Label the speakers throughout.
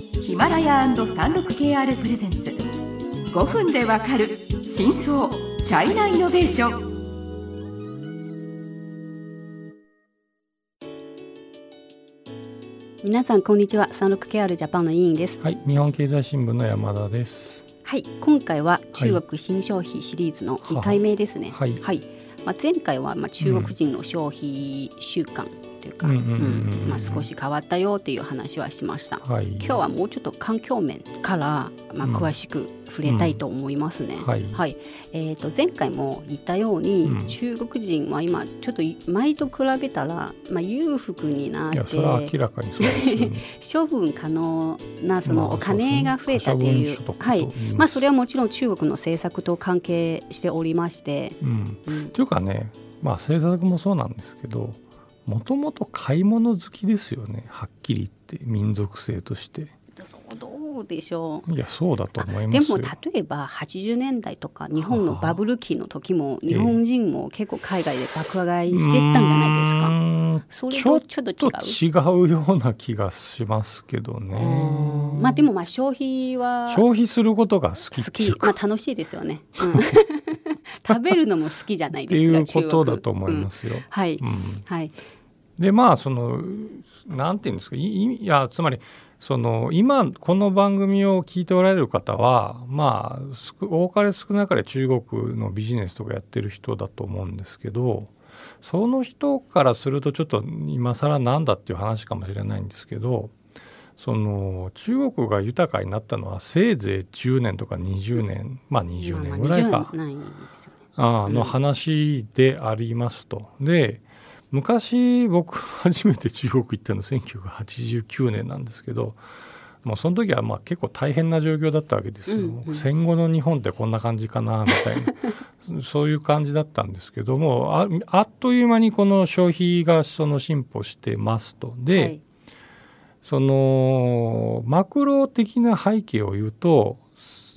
Speaker 1: ヒマラヤ &36KR プレゼンツ。5分でわかる真相チャイナイノベーション。
Speaker 2: 皆さんこんにちは。36KR ジャパンの委員です。
Speaker 3: はい、日本経済新聞の山田です。
Speaker 2: はい今回は中国新消費シリーズの2回目ですね。
Speaker 3: はい。
Speaker 2: まあ、前回はまあ中国人の消費習慣うか
Speaker 3: うんうんうんうん。
Speaker 2: うんまあ少し変わったよっていう話はしました。
Speaker 3: はい。
Speaker 2: 今日はもうちょっと環境面から、まあ、
Speaker 3: うん
Speaker 2: 詳しく触れたいと思いますね。
Speaker 3: うん。はい。
Speaker 2: えー、と前回も言ったように、
Speaker 3: うん。
Speaker 2: 中国人は今ちょっと前と比べたら、まあ、裕福にない
Speaker 3: や、
Speaker 2: っ
Speaker 3: それは
Speaker 2: て
Speaker 3: 明らかにそうですよね。
Speaker 2: 処分可能なそ
Speaker 3: まあ
Speaker 2: のお金が増えたっていう、
Speaker 3: そうです。ね
Speaker 2: はい。
Speaker 3: ま
Speaker 2: あ、それはもちろん中国の政策と関係しておりまして、
Speaker 3: うん。
Speaker 2: うん。
Speaker 3: というかね、まあ政策もそうなんですけど、もともと買い物好きですよね。はっきり言って民族性として。
Speaker 2: そうどうでしょう
Speaker 3: いや、そうだと思いますよ。
Speaker 2: でも例えば80年代とか日本のバブル期の時も日本人も結構海外で爆買いしていったんじゃないですか。
Speaker 3: か
Speaker 2: それ
Speaker 3: ちょっ
Speaker 2: とちょっと違う？
Speaker 3: と違うような気がしますけどね。
Speaker 2: うんまあでもまあ消費は
Speaker 3: 消費することが好き
Speaker 2: まあ楽しいですよね。うん 食べるのも好きじゃない
Speaker 3: って
Speaker 2: ですか。
Speaker 3: いうことだと思いま。すよ。
Speaker 2: うんはい
Speaker 3: うん
Speaker 2: はい。
Speaker 3: でまあそのなんていうんですか？いやつまりその今この番組を聞いておられる方はまあ多かれ少なかれ中国のビジネスとかやってる人だと思うんですけどその人からするとちょっと今更なんだっていう話かもしれないんですけどその中国が豊かになったのはせいぜい10年とか20年まあ20年ぐらいか
Speaker 2: まあまあ20ないんですよねうん
Speaker 3: あーの話でありますと。で昔僕 初めて中国行ったの1989年なんですけどもうその時はまあ結構大変な状況だったわけですよ。
Speaker 2: うんうん
Speaker 3: 戦後の日本ってこんな感じかなみたいな そういう感じだったんですけどもああっという間にこの消費がその進歩してますと。で、
Speaker 2: はい
Speaker 3: そのマクロ的な背景を言うと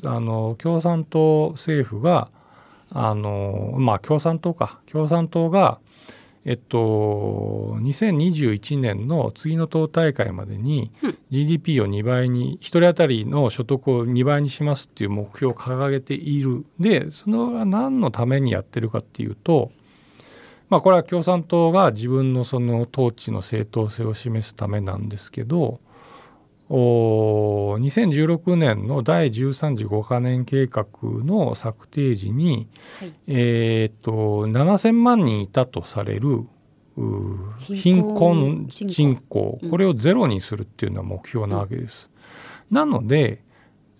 Speaker 3: あの共産党政府があのまあ共産党か。共産党がえっと2021年の次の党大会までに
Speaker 2: うん。
Speaker 3: GDP を2倍に1人当たりの所得を2倍にしますっていう目標を掲げている。でそのは何のためにやってるかっていうとまあこれは共産党が自分のその統治の正当性を示すためなんですけどお2016年の第13次5カ年計画の策定時に、
Speaker 2: はい。
Speaker 3: えーっと7,000万人いたとされる
Speaker 2: 貧
Speaker 3: 貧
Speaker 2: 困
Speaker 3: 困
Speaker 2: 人口。
Speaker 3: これをゼロにするっていうのは目標なわけです。なので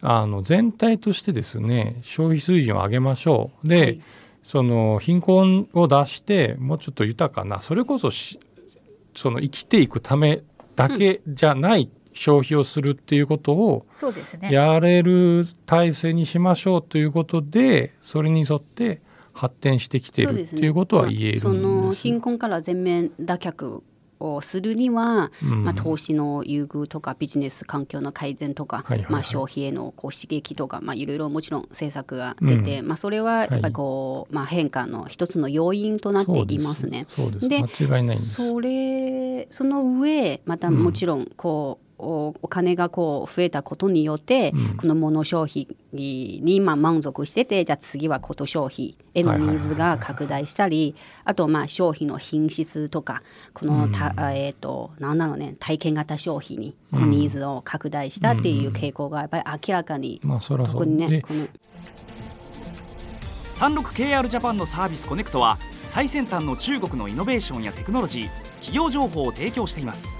Speaker 3: あの全体としてですね消費水準を上げましょう。で、
Speaker 2: はい。
Speaker 3: その貧困を脱してもうちょっと豊かなそれこそしその生きていくためだけじゃない消費をするっていうことを。やれる体制にしましょうということでそれに沿って発展してきてるっていうことは言えるんです
Speaker 2: まあその貧困から全面脱却をするには、
Speaker 3: うん
Speaker 2: まあ、投資の優遇とかビジネス環境の改善とか、
Speaker 3: はいはいはい
Speaker 2: まあ、消費へのこう刺激とか、まあ、いろいろもちろん政策が出て、まあ、それはやっぱりこう、まあ、変化の一つの要因となっていますね。
Speaker 3: で。
Speaker 2: それその上またもちろんこう、おお金がこう増えたことによって、
Speaker 3: うん。
Speaker 2: この物消費にまあ満足しててじゃあ次はこと消費へのニーズが拡大したりあとまあ消費の品質とかこのた、あえっ、となんだろうね体験型消費にこうニーズを拡大したっていう傾向がやっぱり明らかに、
Speaker 3: まあそりゃそう。
Speaker 2: 特にね
Speaker 3: で
Speaker 2: この。
Speaker 4: 36KR ジャパンのサービスコネクトは最先端の中国のイノベーションやテクノロジー企業情報を提供しています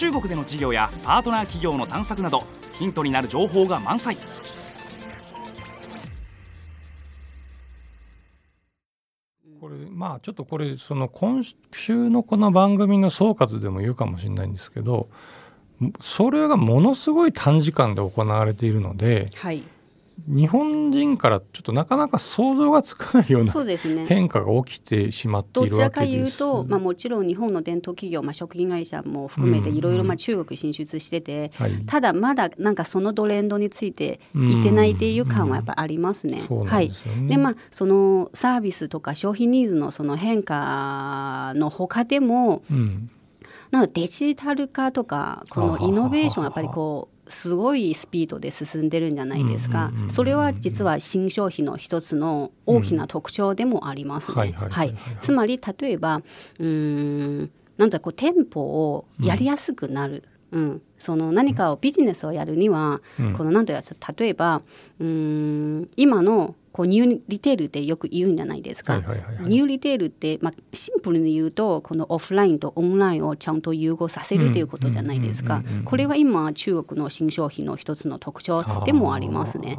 Speaker 4: 中国での事業やパートナー企業の探索などヒントになる情報が満載。
Speaker 3: これまあちょっとこれその今週のこの番組の総括でも言うかもしれないんですけどそれがものすごい短時間で行われているので
Speaker 2: はい
Speaker 3: 日本人からちょっとなかなか想像がつかないような
Speaker 2: そうですね。
Speaker 3: 変化が起きてしまっている
Speaker 2: どちらか
Speaker 3: わけです。
Speaker 2: 言うと、まあ、もちろん日本の伝統企業、まあ、食品会社も含めて
Speaker 3: うん。
Speaker 2: いろいろ中国進出してて、
Speaker 3: はい。
Speaker 2: ただまだなんかそのトレンドについていてないっていう感はやっぱありますね。はい
Speaker 3: んで
Speaker 2: まあそのサービスとか消費ニーズのその変化の他でも
Speaker 3: うん。
Speaker 2: なのでデジタル化とかこのイノベーションやっぱりこうすごいスピードで進んでるんじゃないですか。それは実は新商品の一つの大きな特徴でもありますね。はい。つまり例えばうんなんだこう店舗をやりやすくなる。うん、うん、その何かをビジネスをやるには、うん、この何ていうか例えばうん今のこうニューリテールってよく言うんじゃないですか。ニューリテールって、まあ、シンプルに言うとこのオフラインとオンラインをちゃんと融合させるということじゃないですか。これは今中国の新商品の一つの特徴でもありますね。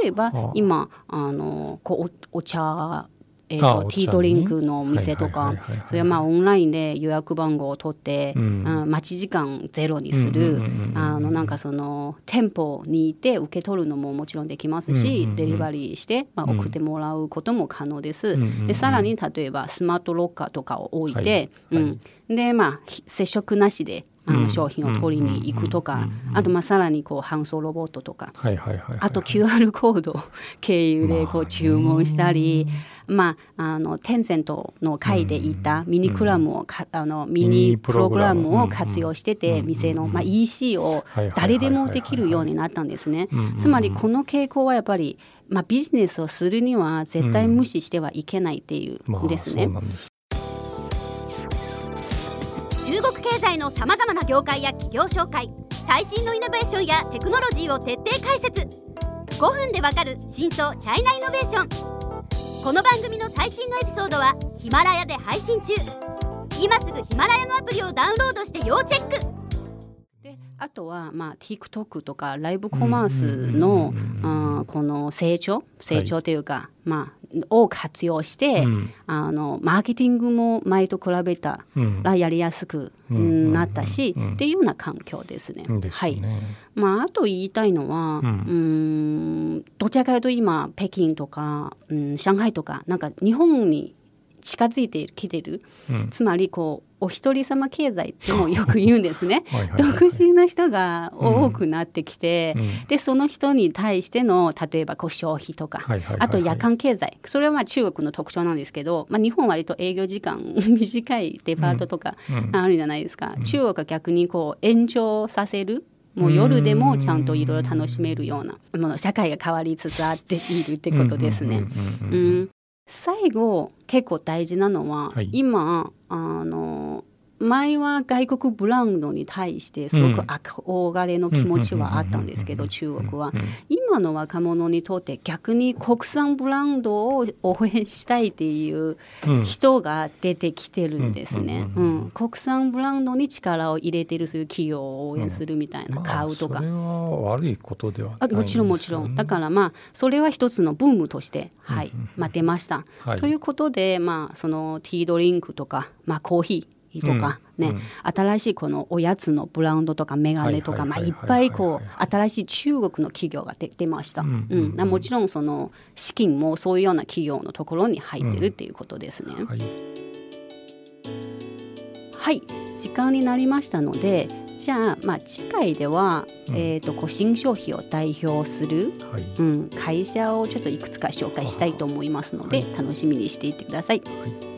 Speaker 2: 例えば今あのこうお茶えーと、ティードリンクのお店とか、それはまあオンラインで予約番号を取って、うん、待ち時間ゼロにする、あのなんかその店舗にいて受け取るのももちろんできますし、デリバリーして、まあ、送ってもらうことも可能です。でさらに例えばスマートロッカーとかを置いて、うん、でまあ接触なしであの商品を取りに行くとか、あとまあさらにこう搬送ロボットとか、あと QR コード経由でこう注文したり。まあ、あのテンセントの会でいたミニクラムを、あのミニプログラムを活用してて、店の、まあ、EC を誰でもできるようになったんですね。つまりこの傾向はやっぱり、まあ、ビジネスをするには絶対無視してはいけないっていうですね。まあ
Speaker 5: 中国経済のさまざまな業界や企業紹介最新のイノベーションやテクノロジーを徹底解説。5分でわかる真相チャイナイノベーション。この番組の最新のエピソードはヒマラヤで配信中。今すぐヒマラヤのアプリをダウンロードして要チェック。
Speaker 2: であとは、まあ、TikTok とかライブコマースのこの成長？成長というか、はい、まあ、を活用して、うん、あのマーケティングも前と比べたらやりやすくなったし、っていうような環境ですね。ですね。はい。まあ、あと言いたいのは、うん、どちらかというと今北京とか、うん、上海とかなんか日本に近づいてきてる、うん、つまりこうお一人様経済ってもよく言うんですね。独身の人が多くなってきて、うん、でその人に対しての例えばこう消費とか、あと夜間経済。それはまあ中国の特徴なんですけど、まあ、日本は割と営業時間 短いデパートとかあるじゃないですか、うん、中国は逆にこう延長させるもう夜でもちゃんといろいろ楽しめるようなもの社会が変わりつつあっているってことですね。最後結構大事なのは、はい、今あの前は外国ブランドに対してすごく憧れの気持ちはあったんですけど、中国は。今の若者にとって逆に国産ブランドを応援したいっていう人が出てきてるんですね、うん、国産ブランドに力を入れてるそういう企業を応援するみたいな、買うとか、
Speaker 3: それは悪いことでは
Speaker 2: あもちろんもちろん。だからまあそれは一つのブームとしてはい、待てました、はい、ということでまあそのティードリンクとか、まあ、コーヒーとかね、うん、新しいこのおやつのブランドとかメガネとかいっぱいこう新しい中国の企業が出てました、うんうん、もちろんその資金もそういうような企業のところに入ってるっていうことですね。はい、はい、時間になりましたのでじゃあ、まあ、次回では、うん、えーと、と新商品を代表する、はい、うん、会社をちょっといくつか紹介したいと思いますので、はい、楽しみにしていてください。はい